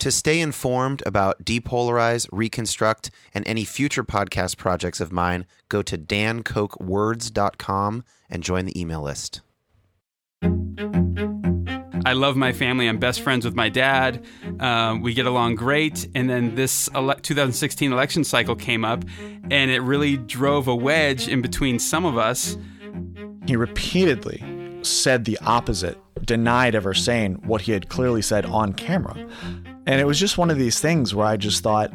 To stay informed about Depolarize, Reconstruct, and any future podcast projects of mine, go to dankochwords.com and join the email list. I love my family. I'm best friends with my dad. Uh, we get along great. And then this ele- 2016 election cycle came up, and it really drove a wedge in between some of us. He repeatedly said the opposite, denied ever saying what he had clearly said on camera. And it was just one of these things where I just thought,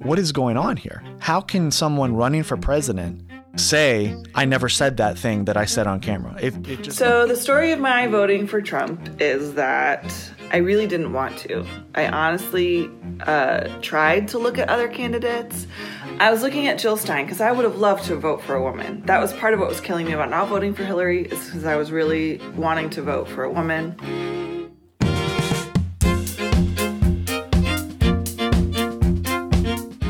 what is going on here? How can someone running for president say, I never said that thing that I said on camera? It, it just, So the story of my voting for Trump is that I really didn't want to. I honestly uh, tried to look at other candidates. I was looking at Jill Stein because I would have loved to vote for a woman. That was part of what was killing me about not voting for Hillary, is because I was really wanting to vote for a woman.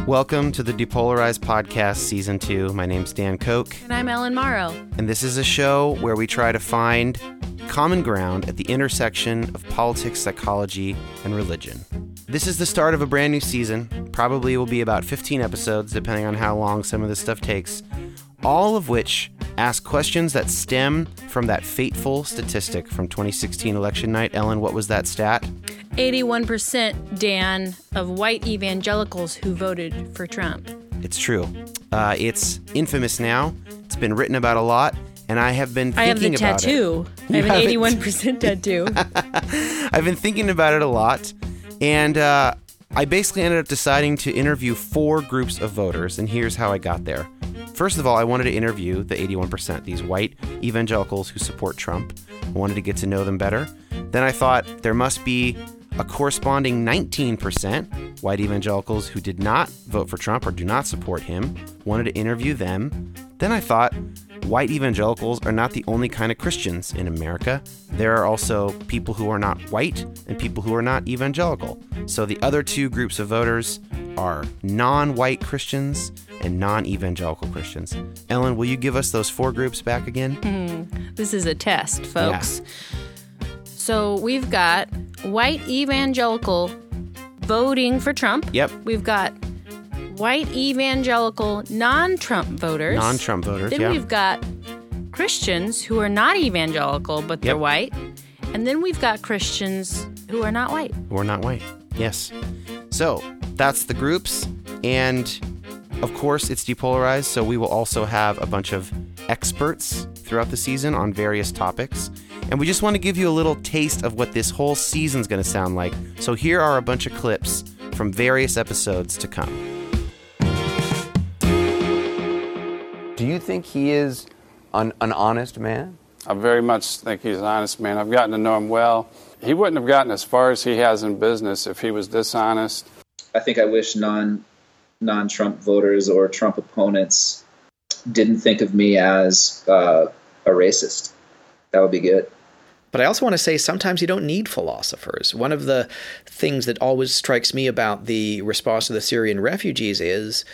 Welcome to the Depolarized Podcast Season 2. My name's Dan Koch, And I'm Ellen Morrow. and this is a show where we try to find common ground at the intersection of politics, psychology, and religion. This is the start of a brand new season. Probably will be about 15 episodes, depending on how long some of this stuff takes, all of which ask questions that stem from that fateful statistic from 2016 election night. Ellen, what was that stat? 81% Dan of white evangelicals who voted for Trump. It's true. Uh, it's infamous now. It's been written about a lot, and I have been I have thinking the about tattoo. I You have an it. 81% tattoo. I've been thinking about it a lot, and uh, I basically ended up deciding to interview four groups of voters, and here's how I got there. First of all, I wanted to interview the 81%, these white evangelicals who support Trump. I wanted to get to know them better. Then I thought there must be a corresponding 19% white evangelicals who did not vote for Trump or do not support him. Wanted to interview them. Then I thought white evangelicals are not the only kind of Christians in America. There are also people who are not white and people who are not evangelical. So the other two groups of voters are non white Christians and non evangelical Christians. Ellen, will you give us those four groups back again? Mm-hmm. this is a test, folks. So we've got white evangelical voting for Trump. Yep. We've got white evangelical non Trump voters. Non Trump voters, Then yeah. we've got Christians who are not evangelical, but they're Yep. white. And then we've got Christians who are not white. We're not white. Yes. So that's the groups. And of course, it's depolarized. So we will also have a bunch of experts throughout the season on various topics. And we just want to give you a little taste of what this whole season's going to sound like. So here are a bunch of clips from various episodes to come. Do you think he is an, an honest man? I very much think he's an honest man. I've gotten to know him well. He wouldn't have gotten as far as he has in business if he was dishonest. I think I wish non non Trump voters or Trump opponents didn't think of me as uh, a racist. That would be good. But I also want to say sometimes you don't need philosophers. One of the things that always strikes me about the response to the Syrian refugees is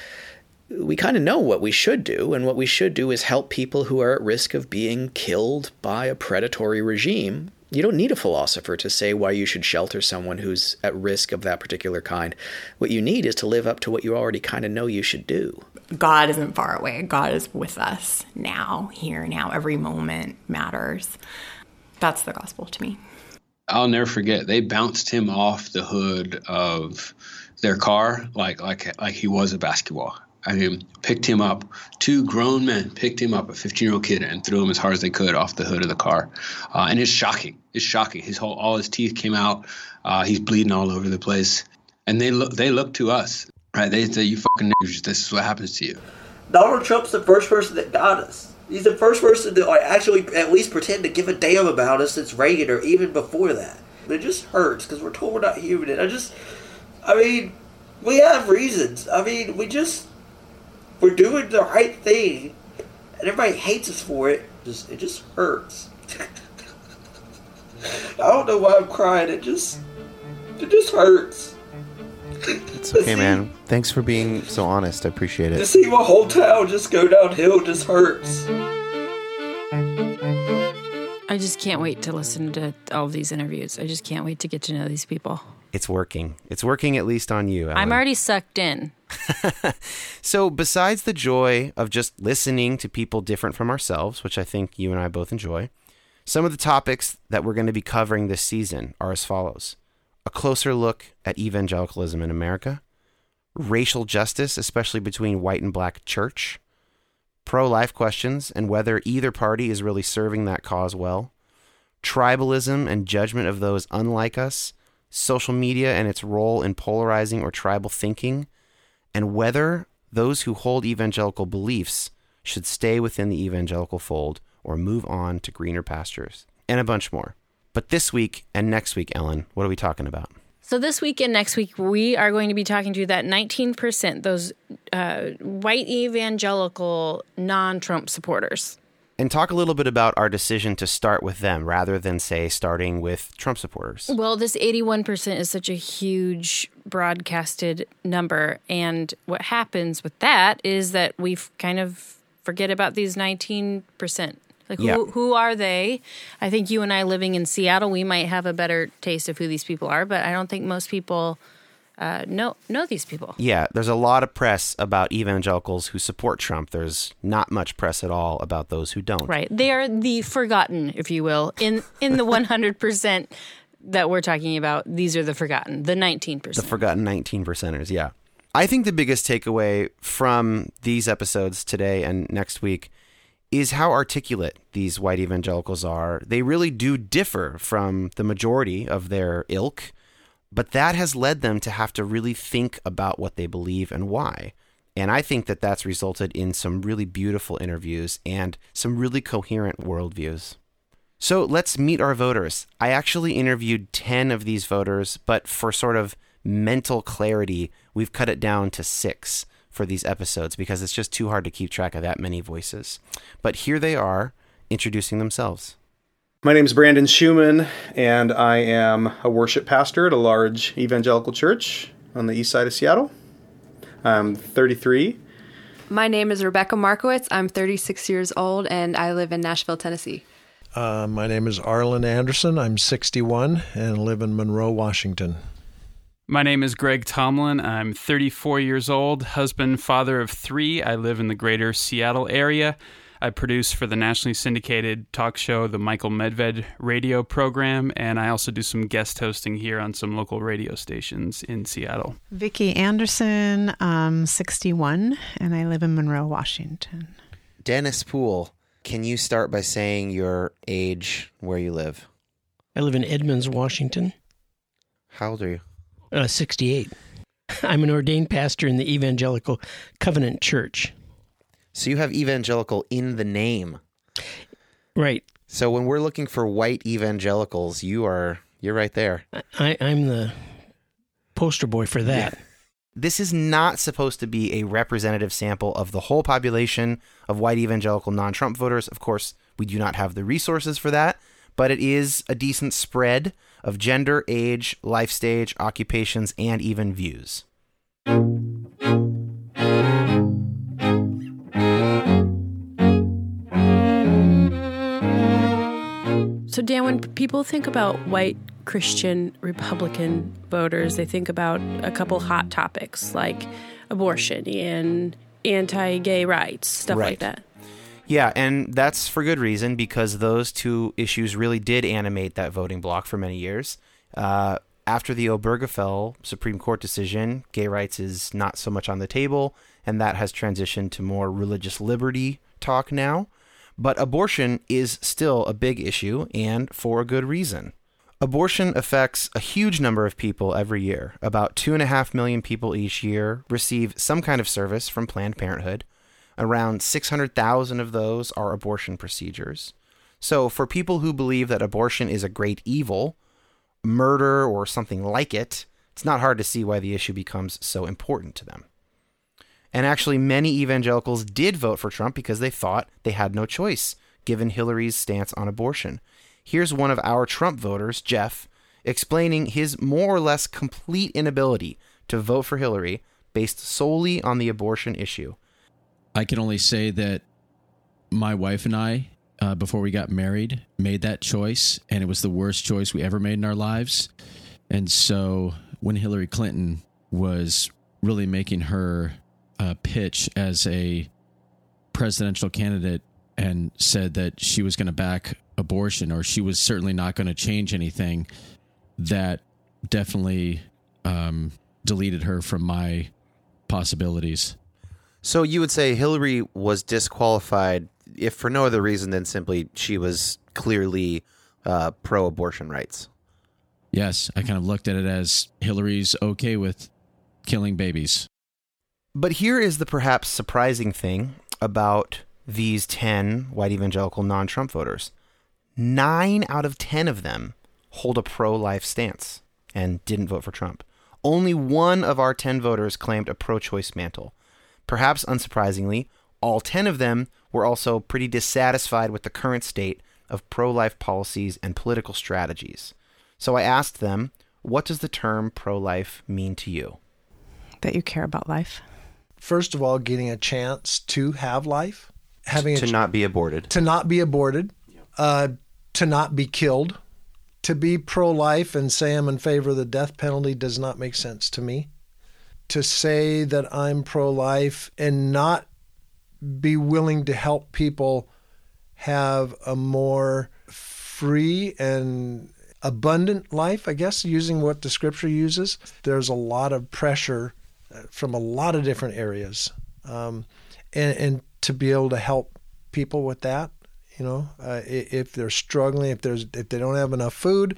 we kind of know what we should do, and what we should do is help people who are at risk of being killed by a predatory regime. You don't need a philosopher to say why you should shelter someone who's at risk of that particular kind. What you need is to live up to what you already kind of know you should do. God isn't far away. God is with us now, here, now. Every moment matters. That's the gospel to me. I'll never forget. They bounced him off the hood of their car like like like he was a basketball. I mean, picked him up. Two grown men picked him up, a 15 year old kid, and threw him as hard as they could off the hood of the car. Uh, and it's shocking. It's shocking. His whole all his teeth came out. Uh, he's bleeding all over the place. And they look they look to us, right? They say, "You fucking niggers, this is what happens to you." Donald Trump's the first person that got us. He's the first person to actually at least pretend to give a damn about us since Reagan or even before that. It just hurts because we're told we're not human. And I just, I mean, we have reasons. I mean, we just, we're doing the right thing, and everybody hates us for it. Just, it just hurts. I don't know why I'm crying. It just, it just hurts. It's okay, man. Thanks for being so honest. I appreciate it. To see my whole town just go downhill just hurts. I just can't wait to listen to all of these interviews. I just can't wait to get to know these people. It's working. It's working at least on you. I'm already sucked in. So, besides the joy of just listening to people different from ourselves, which I think you and I both enjoy, some of the topics that we're going to be covering this season are as follows a closer look at evangelicalism in America, racial justice, especially between white and black church, pro life questions and whether either party is really serving that cause well, tribalism and judgment of those unlike us, social media and its role in polarizing or tribal thinking, and whether those who hold evangelical beliefs should stay within the evangelical fold or move on to greener pastures, and a bunch more. But this week and next week, Ellen, what are we talking about? So this week and next week, we are going to be talking to that 19%, those uh, white evangelical non-Trump supporters. And talk a little bit about our decision to start with them rather than, say, starting with Trump supporters. Well, this 81% is such a huge broadcasted number. And what happens with that is that we kind of forget about these 19%. Like, Yeah. who, who are they? I think you and I living in Seattle, we might have a better taste of who these people are, but I don't think most people uh, know, know these people. Yeah, there's a lot of press about evangelicals who support Trump. There's not much press at all about those who don't. Right. They are the forgotten, if you will, in in the 100% that we're talking about. These are the forgotten, the 19%. The forgotten 19 percenters, yeah. I think the biggest takeaway from these episodes today and next week is how articulate these white evangelicals are. They really do differ from the majority of their ilk, but that has led them to have to really think about what they believe and why. And I think that that's resulted in some really beautiful interviews and some really coherent worldviews. So let's meet our voters. I actually interviewed 10 of these voters, but for sort of mental clarity, we've cut it down to six for these episodes because it's just too hard to keep track of that many voices. But here they are introducing themselves. My name is Brandon Schumann, and I am a worship pastor at a large evangelical church on the east side of Seattle. I'm 33. My name is Rebecca Markowitz. I'm 36 years old and I live in Nashville, Tennessee. Uh, my name is Arlen Anderson. I'm 61 and live in Monroe, Washington. My name is Greg Tomlin. I'm 34 years old, husband, father of three. I live in the greater Seattle area. I produce for the nationally syndicated talk show, the Michael Medved radio program, and I also do some guest hosting here on some local radio stations in Seattle. Vicki Anderson, um, 61, and I live in Monroe, Washington. Dennis Poole, can you start by saying your age, where you live? I live in Edmonds, Washington. How old are you? Uh, 68. I'm an ordained pastor in the Evangelical Covenant Church. So you have evangelical in the name. Right. So when we're looking for white evangelicals, you are you're right there. I, I'm the poster boy for that. This is not supposed to be a representative sample of the whole population of white evangelical non-Trump voters. Of course, we do not have the resources for that, but it is a decent spread of gender, age, life stage, occupations, and even views. So, Dan, when people think about white Christian Republican voters, they think about a couple hot topics like abortion and anti gay rights, stuff Right. like that. Yeah, and that's for good reason because those two issues really did animate that voting bloc for many years. Uh, after the Obergefell Supreme Court decision, gay rights is not so much on the table, and that has transitioned to more religious liberty talk now. But abortion is still a big issue, and for a good reason. Abortion affects a huge number of people every year. About 2.5 million people each year receive some kind of service from Planned Parenthood. Around 600,000 of those are abortion procedures. So, for people who believe that abortion is a great evil, murder, or something like it, it's not hard to see why the issue becomes so important to them. And actually, many evangelicals did vote for Trump because they thought they had no choice, given Hillary's stance on abortion. Here's one of our Trump voters, Jeff, explaining his more or less complete inability to vote for Hillary based solely on the abortion issue. I can only say that my wife and I, uh, before we got married, made that choice, and it was the worst choice we ever made in our lives. And so when Hillary Clinton was really making her uh, pitch as a presidential candidate and said that she was going to back abortion or she was certainly not going to change anything, that definitely um, deleted her from my possibilities. So you would say Hillary was disqualified if for no other reason than simply she was clearly uh, pro-abortion rights. Yes, I kind of looked at it as Hillary's okay with killing babies. But here is the perhaps surprising thing about these 10 white evangelical non Trump voters. Nine out of 10 of them hold a pro life stance and didn't vote for Trump. Only one of our 10 voters claimed a pro choice mantle. Perhaps unsurprisingly, all 10 of them were also pretty dissatisfied with the current state of pro life policies and political strategies. So I asked them, what does the term pro life mean to you? That you care about life. First of all, getting a chance to have life, having to ch- not be aborted. to not be aborted, uh, to not be killed. To be pro life and say I'm in favor of the death penalty does not make sense to me. To say that I'm pro life and not be willing to help people have a more free and abundant life, I guess, using what the scripture uses, there's a lot of pressure from a lot of different areas. Um, and, and to be able to help people with that, you know, uh, if they're struggling, if there's if they don't have enough food,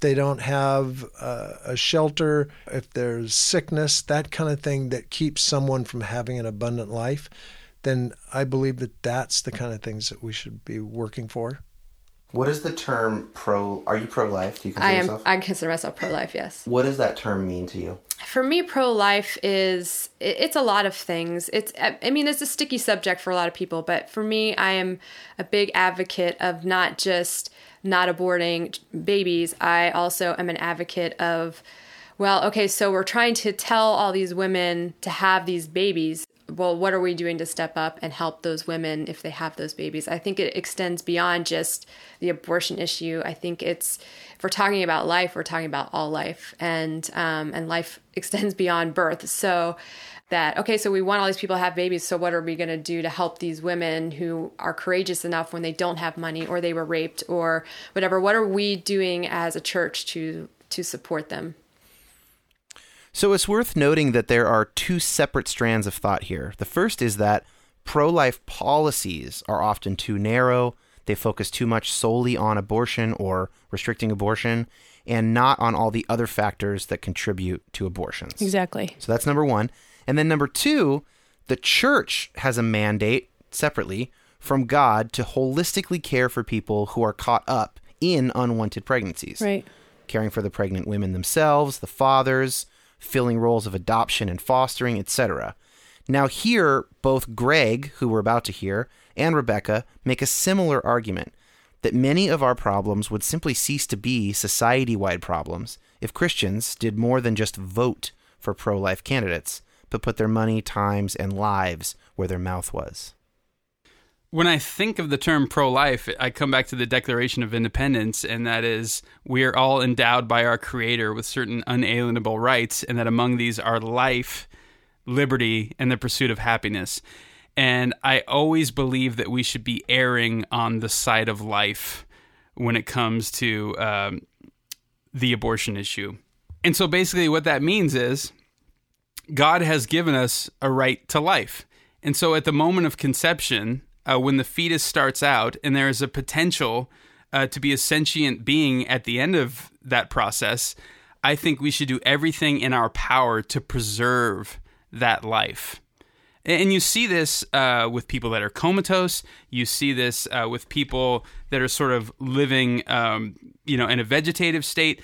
they don't have uh, a shelter, if there's sickness, that kind of thing that keeps someone from having an abundant life, then I believe that that's the kind of things that we should be working for. What is the term pro? Are you pro life? Do you consider I am. yourself? I consider myself pro-life. Yes. What does that term mean to you? For me, pro-life is it- it's a lot of things. It's I mean it's a sticky subject for a lot of people, but for me, I am a big advocate of not just not aborting babies. I also am an advocate of well, okay, so we're trying to tell all these women to have these babies. Well, what are we doing to step up and help those women if they have those babies? I think it extends beyond just the abortion issue. I think it's if we're talking about life, we're talking about all life, and um, and life extends beyond birth. So that okay, so we want all these people to have babies. So what are we going to do to help these women who are courageous enough when they don't have money or they were raped or whatever? What are we doing as a church to to support them? So it's worth noting that there are two separate strands of thought here. The first is that pro life policies are often too narrow, they focus too much solely on abortion or restricting abortion, and not on all the other factors that contribute to abortions. Exactly. So that's number one. And then number two, the church has a mandate separately from God to holistically care for people who are caught up in unwanted pregnancies. Right. Caring for the pregnant women themselves, the fathers, filling roles of adoption and fostering, etc. Now, here, both Greg, who we're about to hear, and Rebecca make a similar argument that many of our problems would simply cease to be society wide problems if Christians did more than just vote for pro life candidates, but put their money, times, and lives where their mouth was. When I think of the term pro life, I come back to the Declaration of Independence, and that is we are all endowed by our Creator with certain unalienable rights, and that among these are life, liberty, and the pursuit of happiness. And I always believe that we should be erring on the side of life when it comes to um, the abortion issue. And so basically, what that means is God has given us a right to life. And so at the moment of conception, uh, when the fetus starts out and there is a potential uh, to be a sentient being at the end of that process, I think we should do everything in our power to preserve that life. And you see this uh, with people that are comatose. You see this uh, with people that are sort of living, um, you know, in a vegetative state.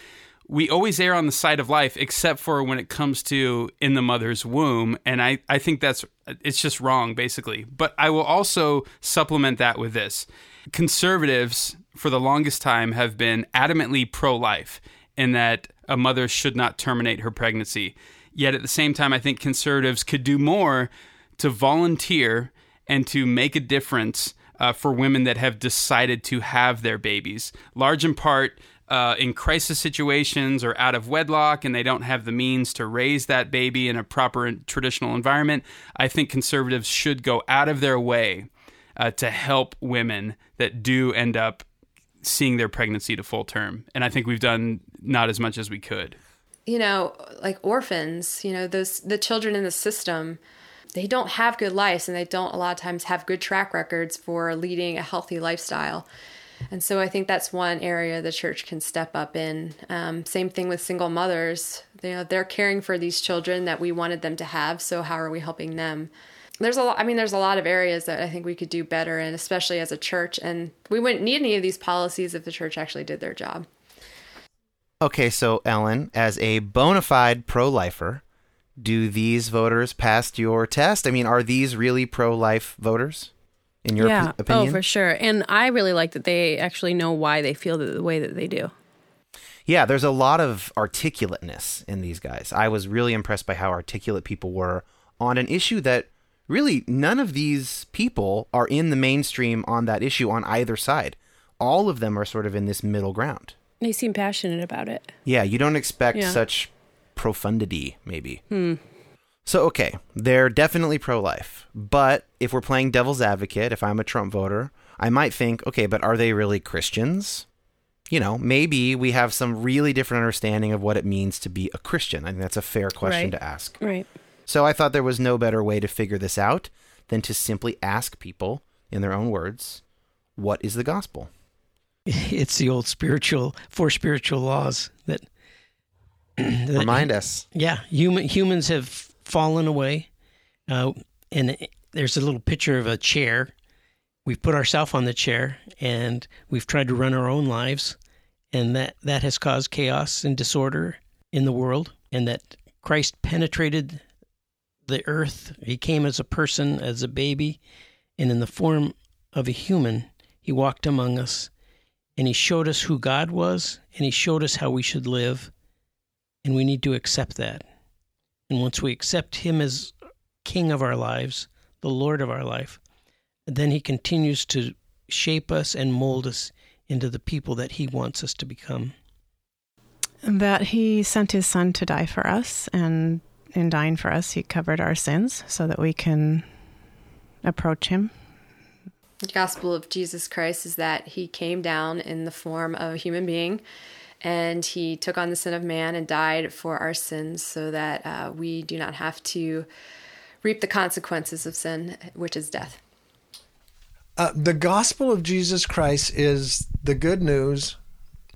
We always err on the side of life, except for when it comes to in the mother's womb. And I, I think that's it's just wrong, basically. But I will also supplement that with this: conservatives, for the longest time, have been adamantly pro-life in that a mother should not terminate her pregnancy. Yet at the same time, I think conservatives could do more to volunteer and to make a difference uh, for women that have decided to have their babies, large in part uh, in crisis situations or out of wedlock and they don't have the means to raise that baby in a proper traditional environment, I think conservatives should go out of their way uh, to help women that do end up seeing their pregnancy to full term. And I think we've done not as much as we could. You know, like orphans, you know, those the children in the system, they don't have good lives and they don't a lot of times have good track records for leading a healthy lifestyle. And so I think that's one area the church can step up in. Um, same thing with single mothers. You know, they're caring for these children that we wanted them to have. So how are we helping them? there's a lot i mean there's a lot of areas that i think we could do better and especially as a church and we wouldn't need any of these policies if the church actually did their job okay so ellen as a bona fide pro-lifer do these voters pass your test i mean are these really pro-life voters in your yeah. op- opinion oh for sure and i really like that they actually know why they feel the way that they do yeah, there's a lot of articulateness in these guys. I was really impressed by how articulate people were on an issue that really none of these people are in the mainstream on that issue on either side. All of them are sort of in this middle ground. They seem passionate about it. Yeah, you don't expect Yeah. such profundity, maybe. Hmm. So, okay, they're definitely pro life. But if we're playing devil's advocate, if I'm a Trump voter, I might think, okay, but are they really Christians? You know, maybe we have some really different understanding of what it means to be a Christian. I think that's a fair question Right. to ask. Right. So I thought there was no better way to figure this out than to simply ask people, in their own words, what is the gospel? It's the old spiritual four spiritual laws that, that Remind us. Yeah, human humans have fallen away, uh, and there's a little picture of a chair. We've put ourselves on the chair, and we've tried to run our own lives, and that that has caused chaos and disorder in the world. And that Christ penetrated the earth. He came as a person, as a baby, and in the form of a human, he walked among us, and he showed us who God was, and he showed us how we should live, and we need to accept that. And once we accept him as king of our lives, the Lord of our life, then he continues to shape us and mold us into the people that he wants us to become. that he sent his son to die for us and in dying for us he covered our sins so that we can approach him The gospel of Jesus Christ is that he came down in the form of a human being and he took on the sin of man and died for our sins so that uh, we do not have to reap the consequences of sin, which is death. Uh, the gospel of Jesus Christ is the good news.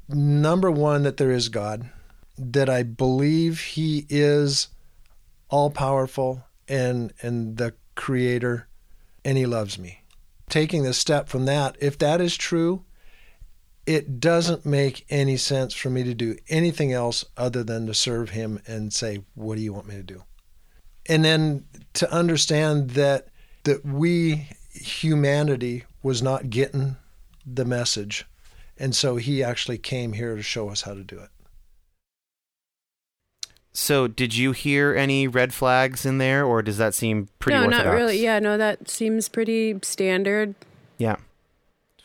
Number one, that there is God, that I believe He is all powerful and and the Creator, and He loves me. Taking the step from that, if that is true, it doesn't make any sense for me to do anything else other than to serve Him and say, "What do you want me to do?" And then to understand that that we humanity was not getting the message. And so he actually came here to show us how to do it. So, did you hear any red flags in there, or does that seem pretty no, orthodox? not really. Yeah, no, that seems pretty standard Yeah.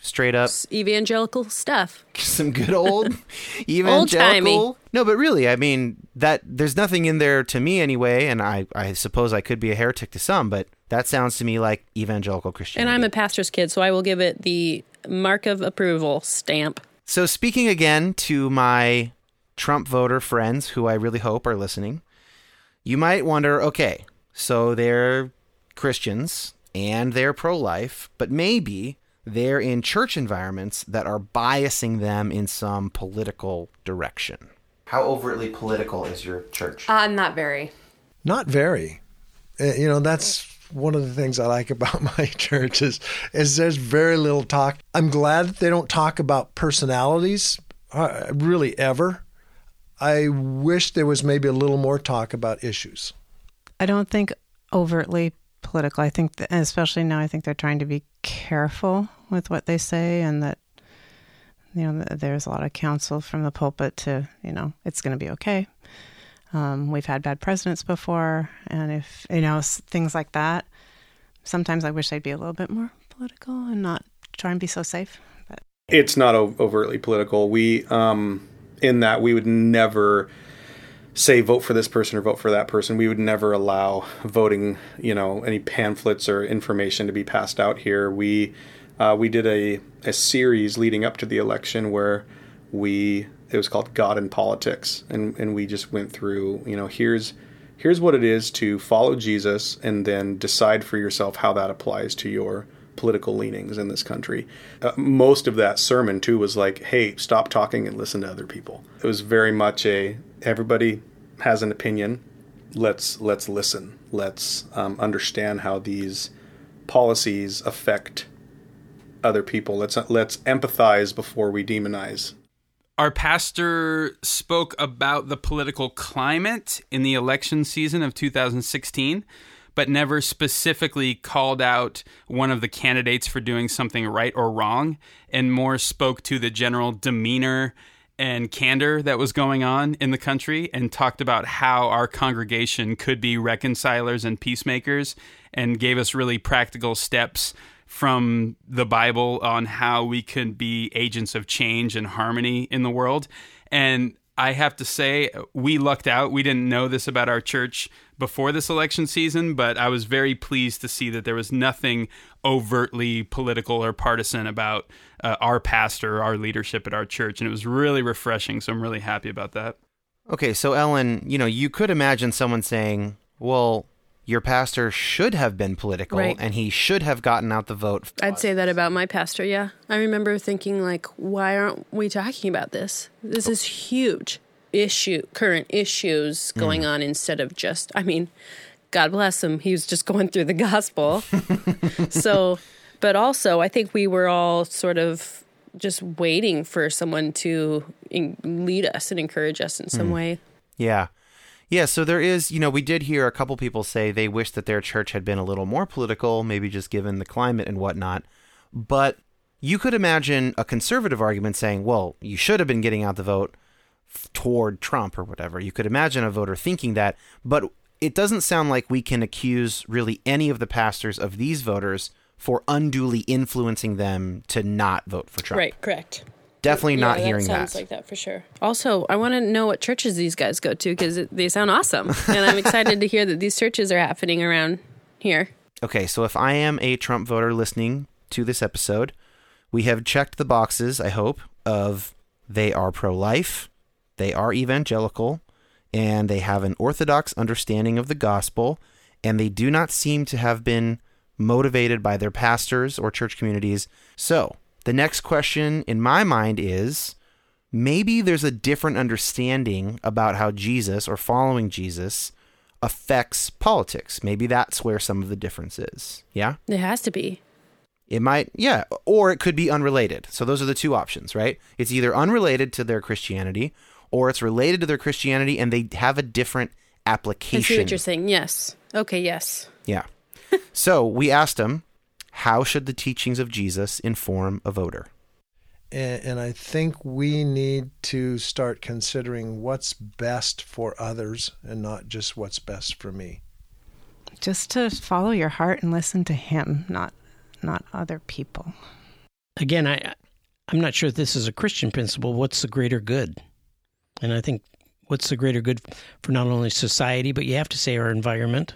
Straight up, evangelical stuff. some good old evangelical. No, but really, I mean that there's nothing in there to me anyway, and I, I suppose I could be a heretic to some, but that sounds to me like evangelical Christianity. And I'm a pastor's kid, so I will give it the mark of approval stamp. So, speaking again to my Trump voter friends who I really hope are listening, you might wonder okay, so they're Christians and they're pro life, but maybe they're in church environments that are biasing them in some political direction. How overtly political is your church? Uh, not very. Not very. Uh, You know, that's one of the things I like about my church is, is there's very little talk. I'm glad that they don't talk about personalities, uh, really ever. I wish there was maybe a little more talk about issues. I don't think overtly political. I think, that, especially now, I think they're trying to be careful with what they say, and that you know there's a lot of counsel from the pulpit to you know it's going to be okay. Um, we've had bad presidents before, and if you know things like that, sometimes I wish they'd be a little bit more political and not try and be so safe. But It's not overtly political. We, um, in that, we would never say vote for this person or vote for that person. We would never allow voting, you know, any pamphlets or information to be passed out here. We uh, we did a, a series leading up to the election where we it was called God and Politics, and and we just went through, you know, here's here's what it is to follow Jesus, and then decide for yourself how that applies to your political leanings in this country. Uh, most of that sermon too was like, "Hey, stop talking and listen to other people." It was very much a everybody has an opinion. Let's let's listen. Let's um, understand how these policies affect other people. Let's let's empathize before we demonize. Our pastor spoke about the political climate in the election season of 2016 but never specifically called out one of the candidates for doing something right or wrong, and more spoke to the general demeanor and candor that was going on in the country and talked about how our congregation could be reconcilers and peacemakers and gave us really practical steps from the Bible on how we can be agents of change and harmony in the world. And I have to say, we lucked out. We didn't know this about our church before this election season, but I was very pleased to see that there was nothing overtly political or partisan about uh, our pastor, our leadership at our church. And it was really refreshing. So I'm really happy about that. Okay, so Ellen, you know, you could imagine someone saying, well, your pastor should have been political Right. and he should have gotten out the vote. I'd say that about my pastor, yeah. I remember thinking like, why aren't we talking about this? This is huge issue, current issues going on instead of just I mean, God bless him, he was just going through the gospel. so, but also I think we were all sort of just waiting for someone to in- lead us and encourage us in some Hmm. way. Yeah. Yeah, so there is, you know, we did hear a couple people say they wish that their church had been a little more political, maybe just given the climate and whatnot. But you could imagine a conservative argument saying, well, you should have been getting out the vote toward Trump or whatever. You could imagine a voter thinking that, but it doesn't sound like we can accuse really any of the pastors of these voters for unduly influencing them to not vote for Trump. Right, correct. Definitely Yeah, not that hearing sounds that. Sounds like that for sure. Also, I want to know what churches these guys go to because they sound awesome, and I'm excited to hear that these churches are happening around here. Okay, so if I am a Trump voter listening to this episode, we have checked the boxes, I hope, of they are pro life, they are evangelical, and they have an orthodox understanding of the gospel, and they do not seem to have been motivated by their pastors or church communities. So, the next question in my mind is maybe there's a different understanding about how Jesus or following Jesus affects politics. Maybe that's where some of the difference is. Yeah? It has to be. It might, yeah, or it could be unrelated. So those are the two options, right? It's either unrelated to their Christianity or it's related to their Christianity and they have a different I see application. what you're saying. Yes. Okay. Yes. Yeah. so we asked them, how should the teachings of Jesus inform a voter? And, and I think we need to start considering what's best for others and not just what's best for me. Just to follow your heart and listen to him, not not other people. Again, I I'm not sure if this is a Christian principle. What's the greater good? And I think what's the greater good for not only society, but you have to say our environment,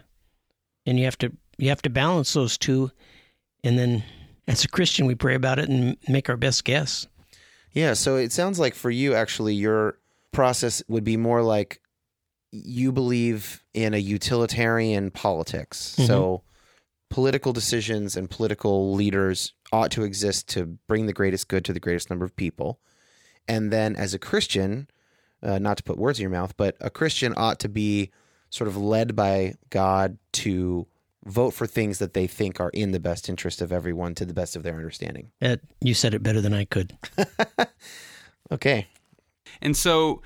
and you have to you have to balance those two, and then as a Christian, we pray about it and make our best guess. Yeah, so it sounds like for you, actually, your process would be more like you believe in a utilitarian politics. Mhm. So political decisions and political leaders ought to exist to bring the greatest good to the greatest number of people. And then as a Christian, uh, not to put words in your mouth, but a Christian ought to be sort of led by God to vote for things that they think are in the best interest of everyone to the best of their understanding. Uh, you said it better than I could. Okay. And so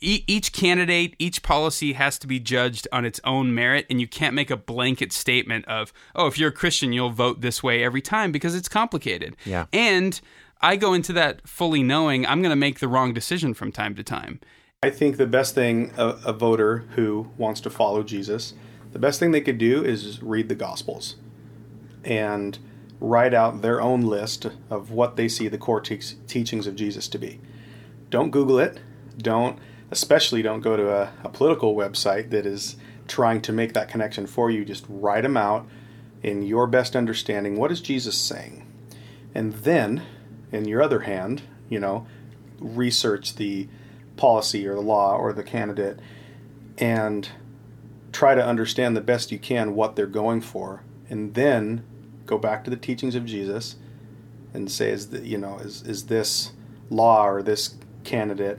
e- each candidate, each policy has to be judged on its own merit, and you can't make a blanket statement of, oh, if you're a Christian, you'll vote this way every time because it's complicated. Yeah. And I go into that fully knowing I'm going to make the wrong decision from time to time. I think the best thing a, a voter who wants to follow Jesus, the best thing they could do is read the Gospels and write out their own list of what they see the core te- teachings of Jesus to be. Don't Google it. Don't, especially don't go to a, a political website that is trying to make that connection for you. Just write them out in your best understanding. What is Jesus saying? And then, in your other hand, you know, research the policy or the law or the candidate and try to understand the best you can what they're going for and then go back to the teachings of Jesus and say is the, you know is is this law or this candidate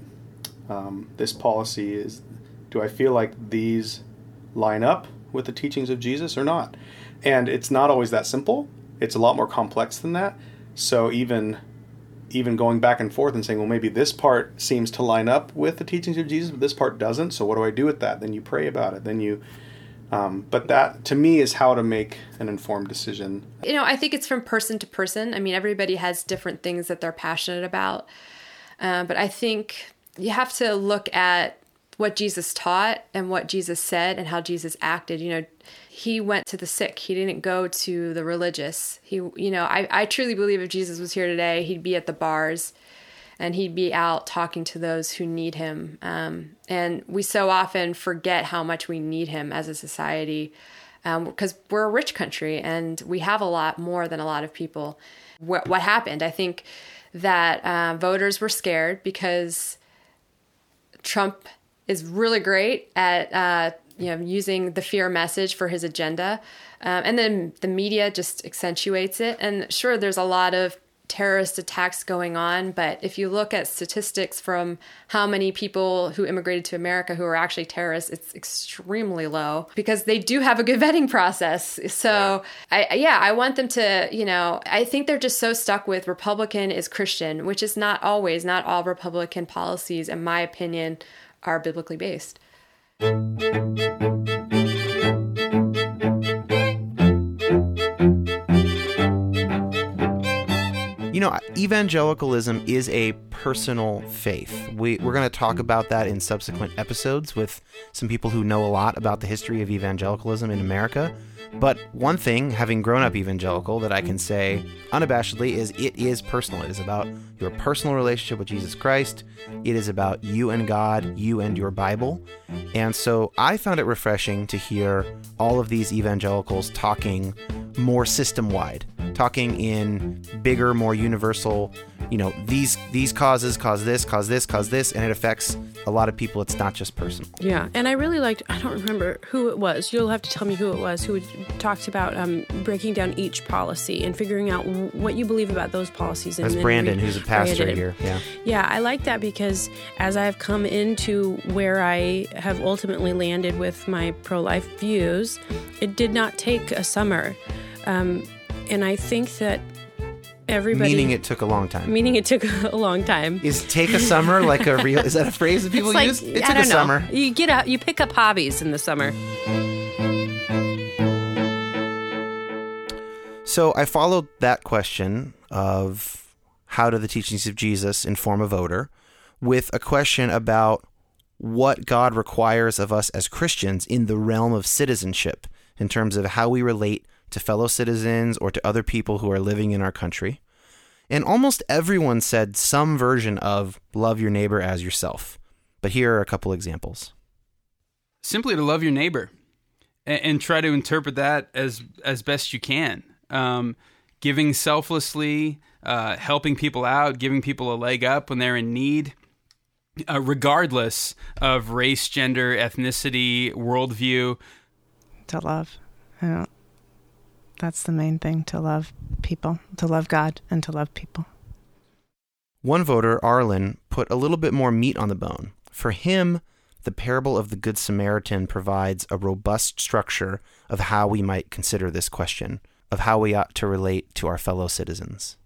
um, this policy is do I feel like these line up with the teachings of Jesus or not? And it's not always that simple. It's a lot more complex than that. So even even going back and forth and saying, well, maybe this part seems to line up with the teachings of Jesus, but this part doesn't. So what do I do with that? Then you pray about it. Then you, um, but that to me is how to make an informed decision. You know, I think it's from person to person. I mean, everybody has different things that they're passionate about, uh, but I think you have to look at what Jesus taught and what Jesus said and how Jesus acted. You know, he went to the sick. He didn't go to the religious. He, you know, I, I truly believe if Jesus was here today, he'd be at the bars and he'd be out talking to those who need him. Um, and we so often forget how much we need him as a society because um, we're a rich country and we have a lot more than a lot of people. What, what happened? I think that uh, voters were scared because Trump is really great at uh, you know using the fear message for his agenda, um, and then the media just accentuates it. And sure, there's a lot of terrorist attacks going on, but if you look at statistics from how many people who immigrated to America who are actually terrorists, it's extremely low because they do have a good vetting process. So, I yeah, I want them to, you know, I think they're just so stuck with Republican is Christian, which is not always, not all Republican policies, in my opinion, are biblically based. You know, evangelicalism is a personal faith. We, we're going to talk about that in subsequent episodes with some people who know a lot about the history of evangelicalism in America. But one thing, having grown up evangelical, that I can say unabashedly is it is personal. It is about your personal relationship with Jesus Christ. It is about you and God, you and your Bible. And so I found it refreshing to hear all of these evangelicals talking more system wide, talking in bigger, more universal, you know, these these causes cause this, cause this, cause this, and it affects a lot of people. It's not just personal. Yeah, and I really liked. I don't remember who it was. You'll have to tell me who it was who talked about um, breaking down each policy and figuring out what you believe about those policies. And That's Brandon, re- who's a pastor Brandon. here. Yeah, yeah, I like that because as I've come into where I have ultimately landed with my pro-life views, it did not take a summer, um, and I think that everybody. Meaning it took a long time. Meaning it took a long time. Is take a summer like a real? Is that a phrase that people like, use? It I took a know. summer. You get out. You pick up hobbies in the summer. So I followed that question of how do the teachings of Jesus inform a voter with a question about what God requires of us as Christians in the realm of citizenship in terms of how we relate to fellow citizens or to other people who are living in our country. And almost everyone said some version of love your neighbor as yourself. But here are a couple examples. Simply to love your neighbor and, and try to interpret that as, as best you can. Um, giving selflessly, uh, helping people out, giving people a leg up when they're in need. Uh, regardless of race, gender, ethnicity, worldview. To love. I don't that's the main thing to love people, to love God, and to love people. One voter, Arlen, put a little bit more meat on the bone. For him, the parable of the Good Samaritan provides a robust structure of how we might consider this question, of how we ought to relate to our fellow citizens.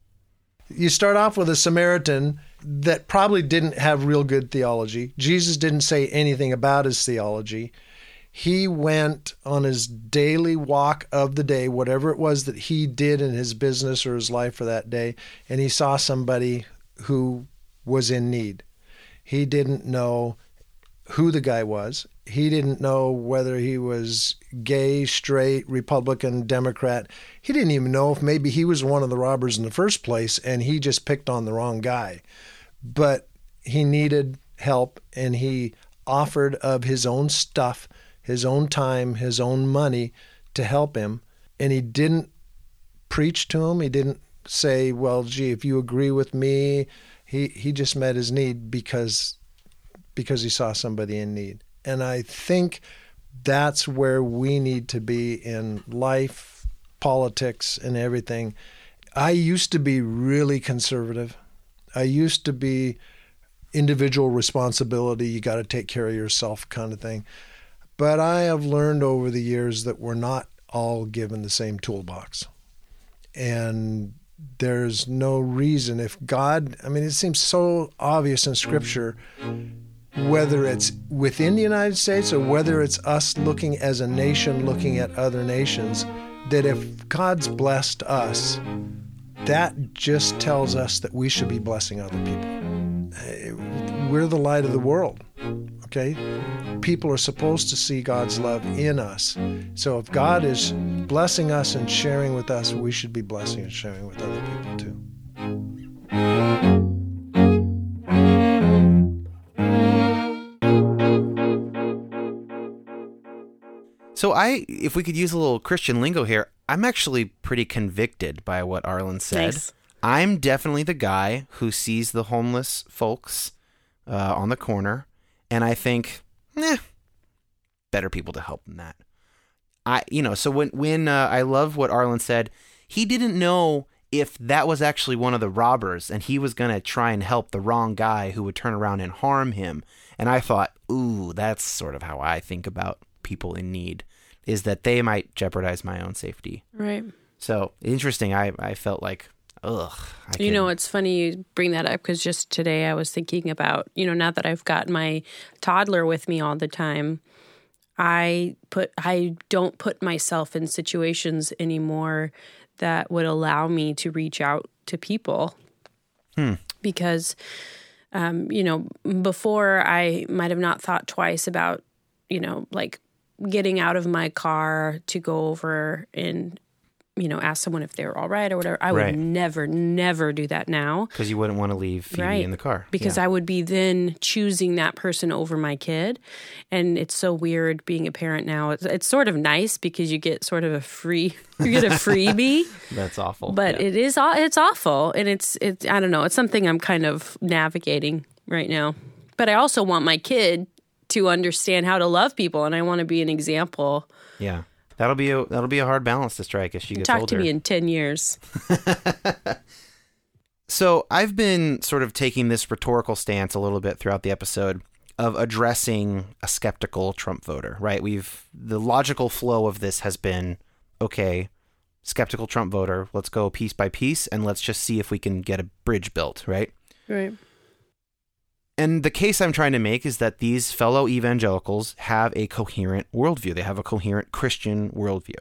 You start off with a Samaritan that probably didn't have real good theology. Jesus didn't say anything about his theology he went on his daily walk of the day, whatever it was that he did in his business or his life for that day, and he saw somebody who was in need. He didn't know who the guy was. He didn't know whether he was gay, straight, Republican, Democrat. He didn't even know if maybe he was one of the robbers in the first place and he just picked on the wrong guy. But he needed help and he offered of his own stuff, his own time, his own money to help him. And he didn't preach to him. He didn't say, "Well, gee, if you agree with me," he he just met his need because because he saw somebody in need. And I think that's where we need to be in life, politics, and everything. I used to be really conservative. I used to be individual responsibility, you got to take care of yourself kind of thing. But I have learned over the years that we're not all given the same toolbox. And there's no reason if God, I mean, it seems so obvious in Scripture, whether it's within the United States or whether it's us looking as a nation looking at other nations, that if God's blessed us, that just tells us that we should be blessing other people. Eh, we're the light of the world. Okay? People are supposed to see God's love in us. So if God is blessing us and sharing with us, we should be blessing and sharing with other people too. So I, if we could use a little Christian lingo here, I'm actually pretty convicted by what Arlen said. Nice. I'm definitely the guy who sees the homeless folks uh, on the corner, and I think, eh, better people to help than that. I, you know, so when when uh, I love what Arlen said, he didn't know if that was actually one of the robbers, and he was gonna try and help the wrong guy who would turn around and harm him. And I thought, ooh, that's sort of how I think about people in need, is that they might jeopardize my own safety. Right. So interesting. I I felt like, ugh. You know, it's funny you bring that up because just today I was thinking about, you know, now that I've got my toddler with me all the time, I put I don't put myself in situations anymore that would allow me to reach out to people Hmm. because um, you know, before I might have not thought twice about, you know, like getting out of my car to go over and you know ask someone if they were all right or whatever. I Right. would never, never do that now. because you wouldn't want to leave Phoebe right in the car because Yeah. I would be then choosing that person over my kid, and it's so weird being a parent now. It's, it's sort of nice because you get sort of a free, you get a freebie. That's awful. But it is it's awful, and it's it's I don't know. It's something I'm kind of navigating right now. But I also want my kid to understand how to love people, and I want to be an example. yeah, that'll be a that'll be a hard balance to strike as she gets Talk older. Talk to me in ten years. So I've been sort of taking this rhetorical stance a little bit throughout the episode of addressing a skeptical Trump voter, right? We've the logical flow of this has been okay, skeptical Trump voter, let's go piece by piece and let's just see if we can get a bridge built, right? Right. And the case I'm trying to make is that these fellow evangelicals have a coherent worldview. They have a coherent Christian worldview.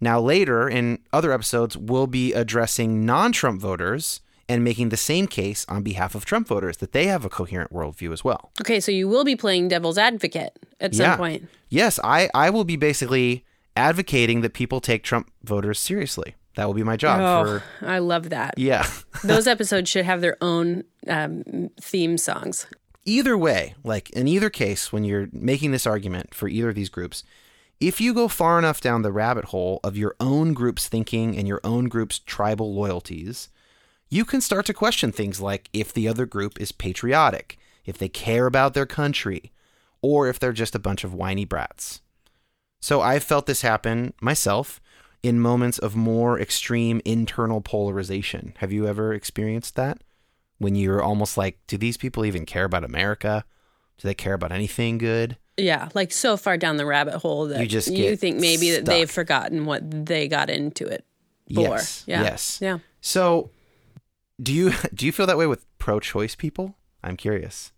Now, later in other episodes, we'll be addressing non Trump voters and making the same case on behalf of Trump voters that they have a coherent worldview as well. Okay, so you will be playing devil's advocate at some Yeah. point. Yes, I, I will be basically advocating that people take Trump voters seriously. That will be my job oh, for. I love that. Yeah. Those episodes should have their own um, theme songs. either way, like in either case, when you're making this argument for either of these groups, if you go far enough down the rabbit hole of your own group's thinking and your own group's tribal loyalties, you can start to question things like if the other group is patriotic, if they care about their country, or if they're just a bunch of whiny brats. So I've felt this happen myself in moments of more extreme internal polarization. Have you ever experienced that? When you're almost like, do these people even care about America? Do they care about anything good? Yeah, like so far down the rabbit hole that You just you think maybe that they've forgotten what they got into it for. Yes. Yeah. Yes. Yeah. So, do you do you feel that way with pro-choice people? I'm curious.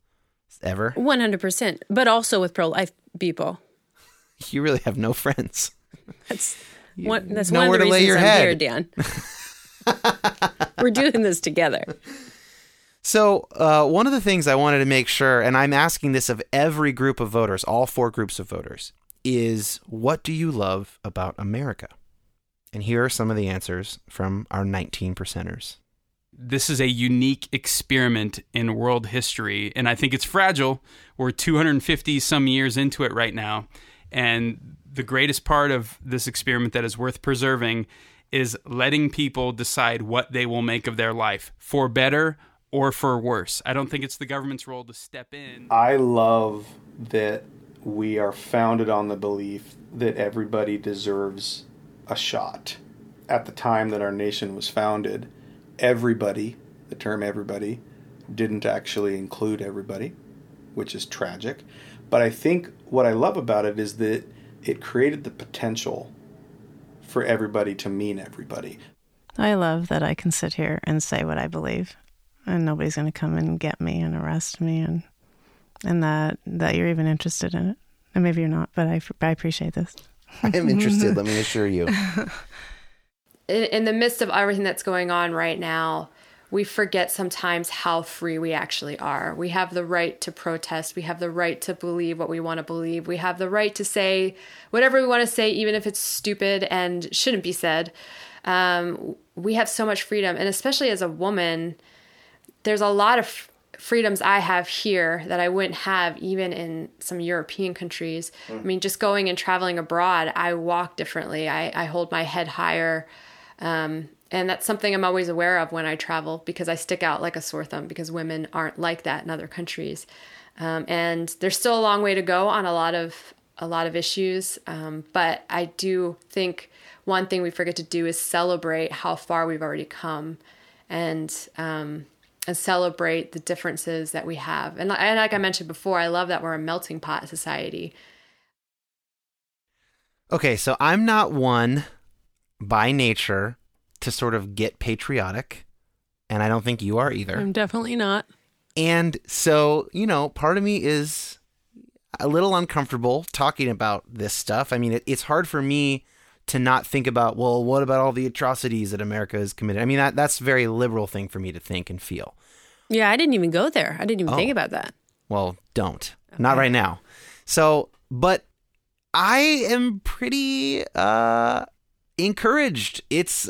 Ever? One hundred percent. But also with pro life people. You really have no friends. That's one that's one nowhere of the to lay reasons your I'm head. here, Dan. We're doing this together. So, uh, one of the things I wanted to make sure, and I'm asking this of every group of voters, all four groups of voters, is what do you love about America? And here are some of the answers from our 19 percenters. This is a unique experiment in world history, and I think it's fragile. We're 250 some years into it right now. And the greatest part of this experiment that is worth preserving is letting people decide what they will make of their life for better or for worse. I don't think it's the government's role to step in. I love that we are founded on the belief that everybody deserves a shot. At the time that our nation was founded, everybody, the term everybody, didn't actually include everybody, which is tragic. But I think what I love about it is that it created the potential for everybody to mean everybody. I love that I can sit here and say what I believe and nobody's going to come and get me and arrest me and and that that you're even interested in it. And maybe you're not but i, I appreciate this. I am interested. Let me assure you. In, in the midst of everything that's going on right now we forget sometimes how free we actually are. We have the right to protest. We have the right to believe what we want to believe. We have the right to say whatever we want to say, even if it's stupid and shouldn't be said. Um, we have so much freedom. And especially as a woman, there's a lot of freedoms I have here that I wouldn't have even in some European countries. Mm. I mean, just going and traveling abroad, I walk differently. I, I hold my head higher. Um, and that's something I'm always aware of when I travel because I stick out like a sore thumb because women aren't like that in other countries. Um, and there's still a long way to go on a lot of a lot of issues. Um, but I do think one thing we forget to do is celebrate how far we've already come. And um, and celebrate the differences that we have. And, and like I mentioned before, I love that we're a melting pot society. Okay, so I'm not one by nature to sort of get patriotic, and I don't think you are either. I'm definitely not. And so, you know, part of me is a little uncomfortable talking about this stuff. I mean, it, it's hard for me to not think about, well, what about all the atrocities that America has committed? I mean, that that's a very liberal thing for me to think and feel. Yeah, I didn't even go there. I didn't even oh. think about that. Well, don't. Okay. Not right now. So, but I am pretty uh encouraged. It's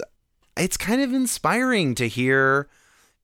it's kind of inspiring to hear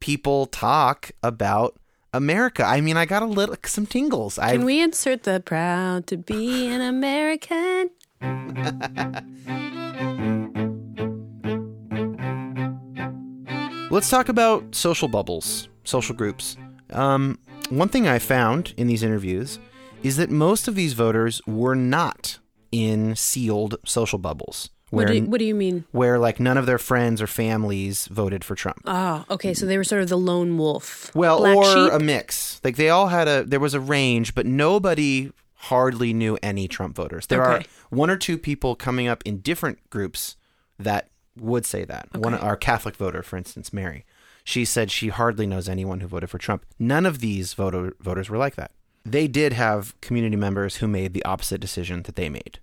people talk about America. I mean, I got a little some tingles. Can I've... we insert the proud to be an American? Let's talk about social bubbles, social groups. Um, one thing I found in these interviews is that most of these voters were not in sealed social bubbles. Where, what, do you, what do you mean? Where like none of their friends or families voted for Trump. Oh, okay. So they were sort of the lone wolf. Well, Black or sheep? a mix. Like they all had a there was a range, but nobody hardly knew any Trump voters. There okay. are one or two people coming up in different groups that would say that. Okay. One our Catholic voter, for instance, Mary. She said she hardly knows anyone who voted for Trump. None of these voter, voters were like that. They did have community members who made the opposite decision that they made.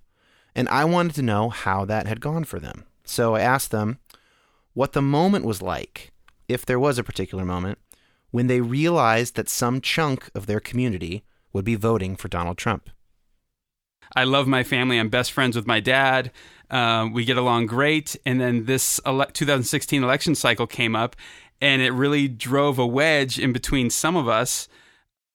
And I wanted to know how that had gone for them. So I asked them what the moment was like, if there was a particular moment, when they realized that some chunk of their community would be voting for Donald Trump. I love my family. I'm best friends with my dad. Uh, we get along great. And then this ele- 2016 election cycle came up, and it really drove a wedge in between some of us.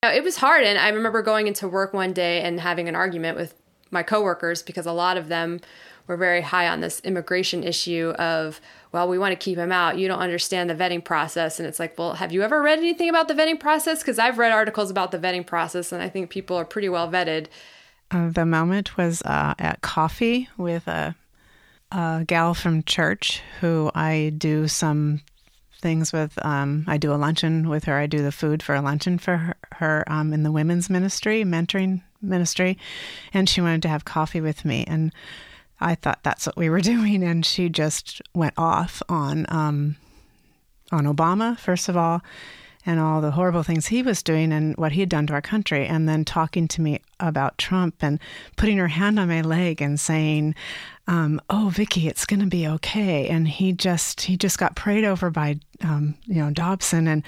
It was hard. And I remember going into work one day and having an argument with my coworkers because a lot of them were very high on this immigration issue of well we want to keep him out. You don't understand the vetting process. And it's like well have you ever read anything about the vetting process? Because i've read articles about the vetting process and i think people are pretty well vetted. Uh, the moment was uh, at coffee with a, a gal from church who i do some things with um, i do a luncheon with her. I do the food for a luncheon for her, her um, in the women's ministry mentoring ministry, and she wanted to have coffee with me. And I thought that's what we were doing, and she just went off on um, on Obama first of all, and all the horrible things he was doing and what he had done to our country, and then talking to me about Trump and putting her hand on my leg and saying, um, "Oh, Vicky, it's going to be okay." And he just he just got prayed over by um, you know Dobson and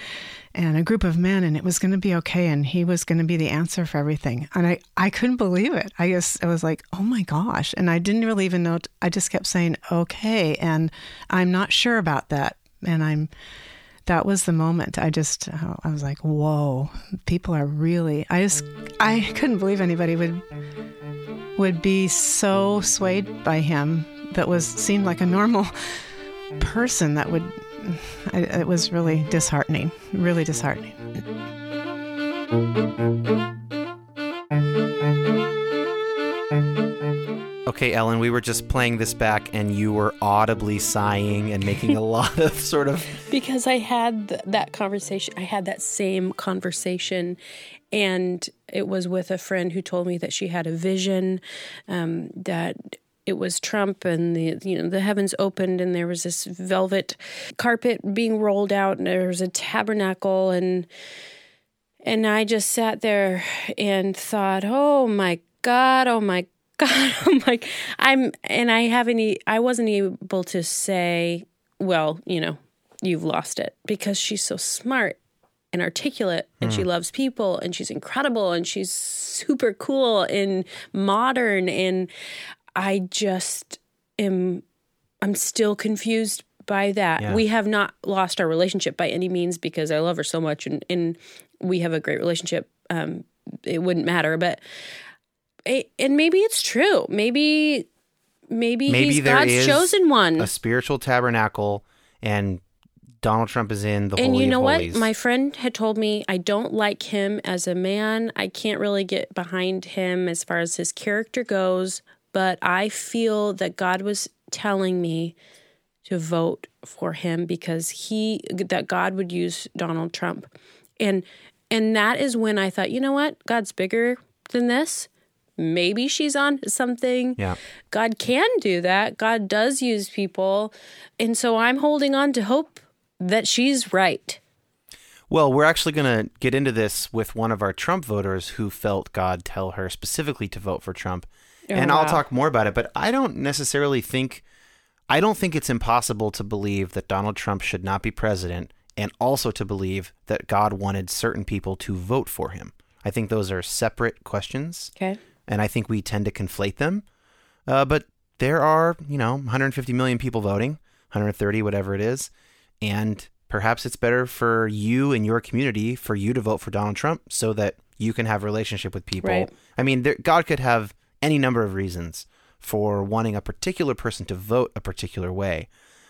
and a group of men, and it was going to be okay, and he was going to be the answer for everything. And I I couldn't believe it. I guess I was like, "Oh my gosh!" And I didn't really even know. I just kept saying, "Okay," and I'm not sure about that, and I'm that was the moment. I just, I was like, whoa, people are really, I just, I couldn't believe anybody would, would be so swayed by him that was, seemed like a normal person that would, it was really disheartening, really disheartening. Okay, Ellen, we were just playing this back and you were audibly sighing and making a lot of sort of. Because I had th- that conversation, I had that same conversation, and it was with a friend who told me that she had a vision um, that it was Trump and the you know the heavens opened and there was this velvet carpet being rolled out and there was a tabernacle and and I just sat there and thought, "Oh my god, oh my God, I'm like, I'm, and I haven't, e- I wasn't able to say, well, you know, you've lost it because she's so smart and articulate and she Mm. loves people and she's incredible and she's super cool and modern. And I just am, I'm still confused by that. Yeah. We have not lost our relationship by any means because I love her so much and, and we have a great relationship. Um, it wouldn't matter, but and maybe it's true. Maybe maybe, Maybe he's God's is chosen one. a spiritual tabernacle, and Donald Trump is in the and you know what? My friend had told me I don't like him as a man. I can't really get behind him as far as his character goes, but I feel that God was telling me to vote for him because he that God would use Donald Trump. And and that is when I thought, you know what? God's bigger than this. Maybe she's on something. Yeah. God can do that. God does use people. And so I'm holding on to hope that she's right. Well, we're actually going to get into this with one of our Trump voters who felt God tell her specifically to vote for Trump. Oh, and I'll talk more about it, but I don't necessarily think I don't think it's impossible to believe that Donald Trump should not be president and also to believe that God wanted certain people to vote for him. I think those are separate questions. Okay. And I think we tend to conflate them. Uh, but there are, you know, 150 million people voting, 130, whatever it is. And perhaps it's better for you and your community for you to vote for Donald Trump so that you can have a relationship with people. Right. I mean, there, God could have any number of reasons for wanting a particular person to vote a particular way.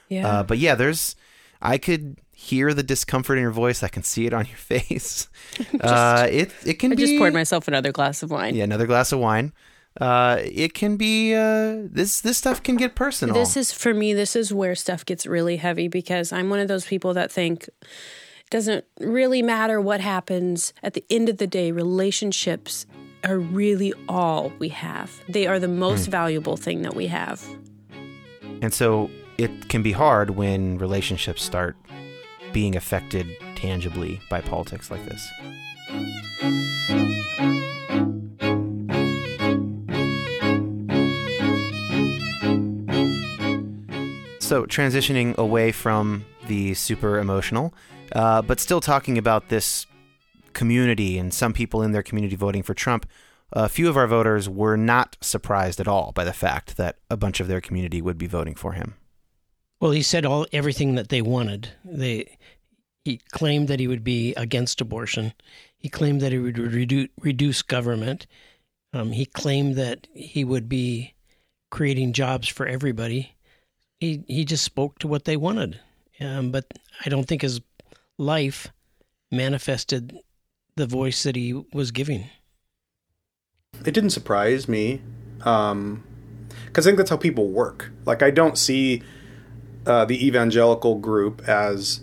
Yeah. Uh, but yeah, there's, I could hear the discomfort in your voice. I can see it on your face. uh, it, it can I be. just poured myself another glass of wine. Yeah, another glass of wine. Uh, it can be uh, this. This stuff can get personal. This is for me. This is where stuff gets really heavy because I'm one of those people that think it doesn't really matter what happens. At the end of the day, relationships are really all we have. They are the most Hmm. valuable thing that we have. and so it can be hard when relationships start being affected tangibly by politics like this. So, transitioning away from the super emotional, uh, but still talking about this community and some people in their community voting for Trump, a few of our voters were not surprised at all by the fact that a bunch of their community would be voting for him. Well, he said all everything that they wanted. They he claimed that he would be against abortion. He claimed that he would reduce reduce government. Um, he claimed that he would be creating jobs for everybody. He he just spoke to what they wanted, um, but I don't think his life manifested the voice that he was giving. It didn't surprise me, because I think that's how people work. Like I don't see uh, the evangelical group as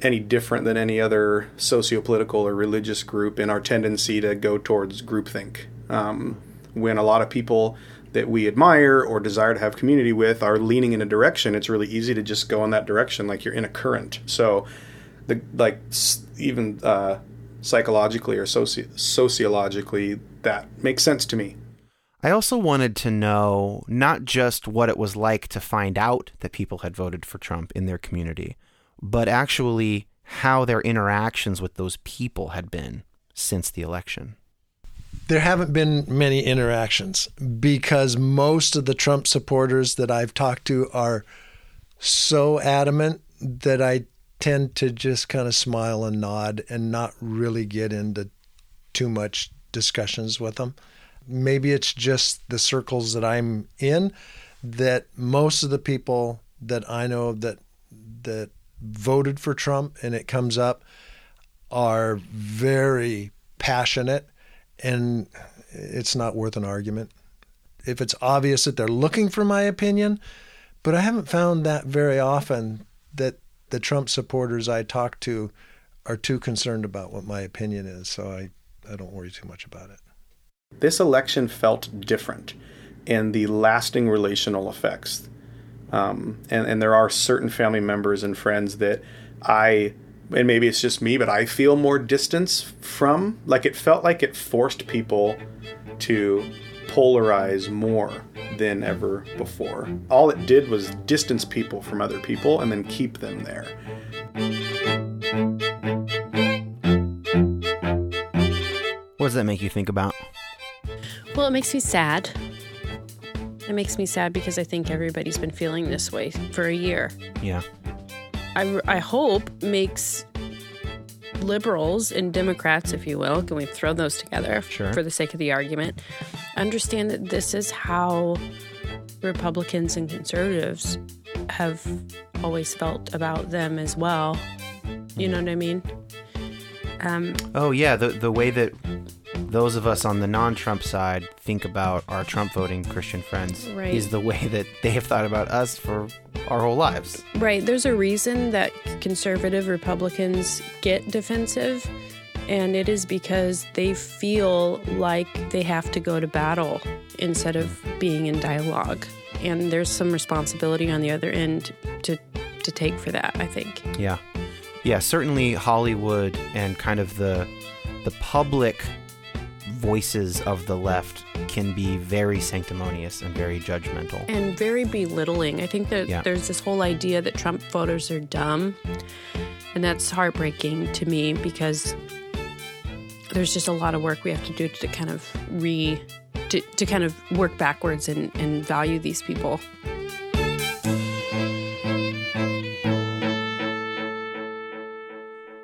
any different than any other socio-political or religious group in our tendency to go towards groupthink. Um, when a lot of people that we admire or desire to have community with are leaning in a direction, it's really easy to just go in that direction, like you're in a current. So, the like even uh, psychologically or soci- sociologically, that makes sense to me. I also wanted to know not just what it was like to find out that people had voted for Trump in their community, but actually how their interactions with those people had been since the election. There haven't been many interactions because most of the Trump supporters that I've talked to are so adamant that I tend to just kind of smile and nod and not really get into too much discussions with them. Maybe it's just the circles that I'm in that most of the people that I know that that voted for Trump and it comes up are very passionate and it's not worth an argument. If it's obvious that they're looking for my opinion, but I haven't found that very often that the Trump supporters I talk to are too concerned about what my opinion is, so I, I don't worry too much about it. This election felt different in the lasting relational effects. Um, and, and there are certain family members and friends that I, and maybe it's just me, but I feel more distance from. Like it felt like it forced people to polarize more than ever before. All it did was distance people from other people and then keep them there. What does that make you think about? Well, it makes me sad. It makes me sad because I think everybody's been feeling this way for a year. Yeah. I, I hope makes liberals and Democrats, if you will, can we throw those together Sure. for the sake of the argument, understand that this is how Republicans and conservatives have always felt about them as well. You know what I mean? Um, Oh yeah, the the way that those of us on the non-Trump side think about our Trump voting Christian friends Right. is the way that they have thought about us for our whole lives. Right. There's a reason that conservative Republicans get defensive, and it is because they feel like they have to go to battle instead of being in dialogue. And there's some responsibility on the other end to to take for that, I think. Yeah. Yeah, certainly Hollywood and kind of the the public voices of the left can be very sanctimonious and very judgmental. And very belittling. I think that Yeah. there's this whole idea that Trump voters are dumb. And that's heartbreaking to me because there's just a lot of work we have to do to kind of re to, to kind of work backwards and, and value these people.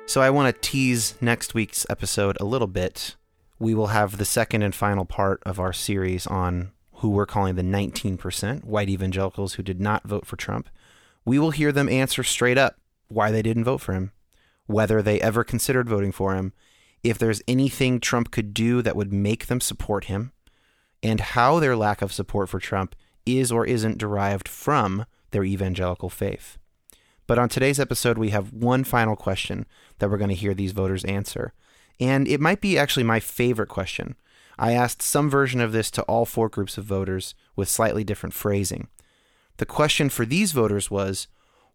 So I want to tease next week's episode a little bit. We will have the second and final part of our series on who we're calling the 19% white evangelicals who did not vote for Trump. We will hear them answer straight up why they didn't vote for him, whether they ever considered voting for him, if there's anything Trump could do that would make them support him, and how their lack of support for Trump is or isn't derived from their evangelical faith. But on today's episode, we have one final question that we're going to hear these voters answer. And it might be actually my favorite question. I asked some version of this to all four groups of voters with slightly different phrasing. The question for these voters was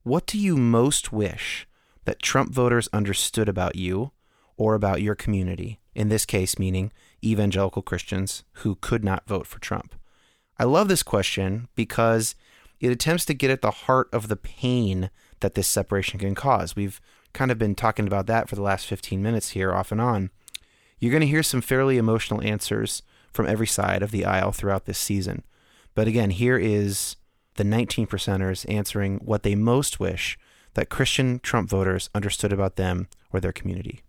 What do you most wish that Trump voters understood about you or about your community? In this case, meaning evangelical Christians who could not vote for Trump. I love this question because it attempts to get at the heart of the pain that this separation can cause. We've kind of been talking about that for the last 15 minutes here, off and on. You're going to hear some fairly emotional answers from every side of the aisle throughout this season. But again, here is the 19 percenters answering what they most wish that Christian Trump voters understood about them or their community.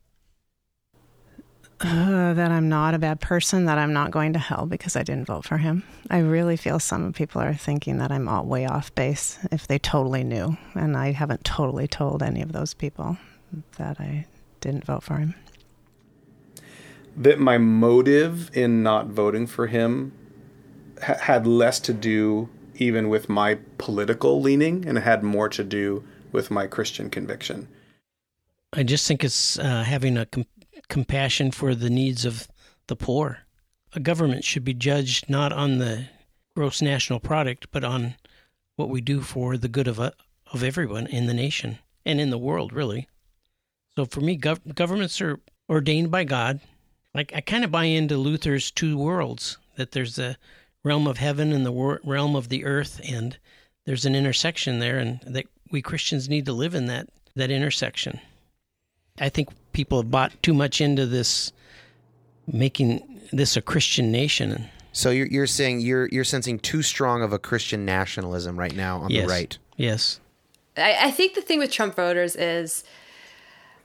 Uh, that I'm not a bad person, that I'm not going to hell because I didn't vote for him. I really feel some people are thinking that I'm all way off base if they totally knew. And I haven't totally told any of those people that I didn't vote for him. that my motive in not voting for him ha- had less to do even with my political leaning and had more to do with my Christian conviction. I just think it's uh, having a com- compassion for the needs of the poor. A government should be judged not on the gross national product, but on what we do for the good of uh, of everyone in the nation and in the world, really. So for me, gov- governments are ordained by God. Like I kind of buy into Luther's two worlds that there's a realm of heaven and the wor- realm of the earth, and there's an intersection there, and that we Christians need to live in that that intersection. I think people have bought too much into this, making this a Christian nation. So you're you're saying you're you're sensing too strong of a Christian nationalism right now on yes. the right. Yes. I, I think the thing with Trump voters is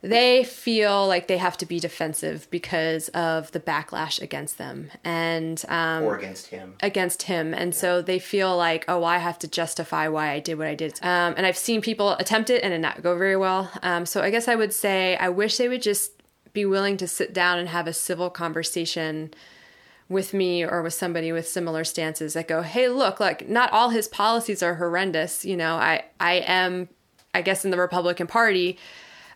they feel like they have to be defensive because of the backlash against them and um, Or against him. against him. And so they feel like oh i have to justify why i did what i did. Um, and i've seen people attempt it and it not go very well. Um, so i guess i would say i wish they would just be willing to sit down and have a civil conversation with me or with somebody with similar stances that go hey look like not all his policies are horrendous. You know i i am i guess in the republican party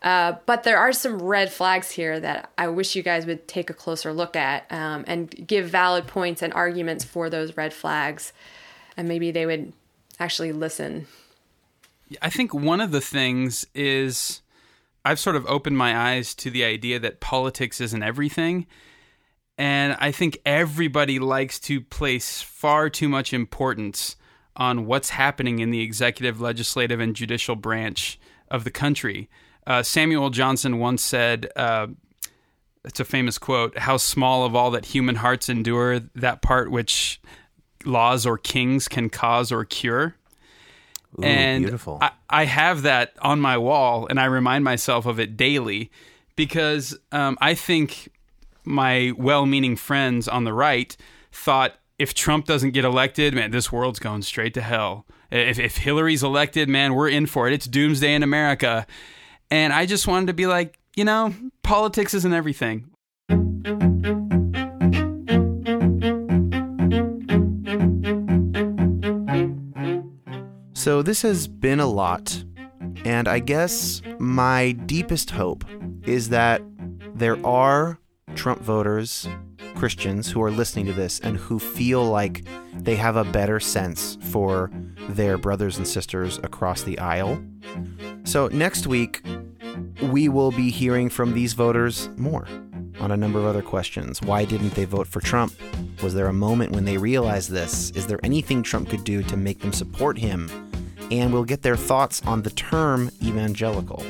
uh, but there are some red flags here that I wish you guys would take a closer look at um, and give valid points and arguments for those red flags. And maybe they would actually listen. I think one of the things is I've sort of opened my eyes to the idea that politics isn't everything. And I think everybody likes to place far too much importance on what's happening in the executive, legislative, and judicial branch of the country. Uh, Samuel Johnson once said, uh, it's a famous quote, how small of all that human hearts endure, that part which laws or kings can cause or cure. Ooh, and beautiful. I, I have that on my wall, and I remind myself of it daily because um, I think my well meaning friends on the right thought if Trump doesn't get elected, man, this world's going straight to hell. If, if Hillary's elected, man, we're in for it. It's doomsday in America. And I just wanted to be like, you know, politics isn't everything. So this has been a lot, and I guess my deepest hope is that there are Trump voters, Christians, who are listening to this and who feel like they have a better sense for their brothers and sisters across the aisle. So next week, we will be hearing from these voters more on a number of other questions. Why didn't they vote for Trump? Was there a moment when they realized this? Is there anything Trump could do to make them support him? And we'll get their thoughts on the term evangelical.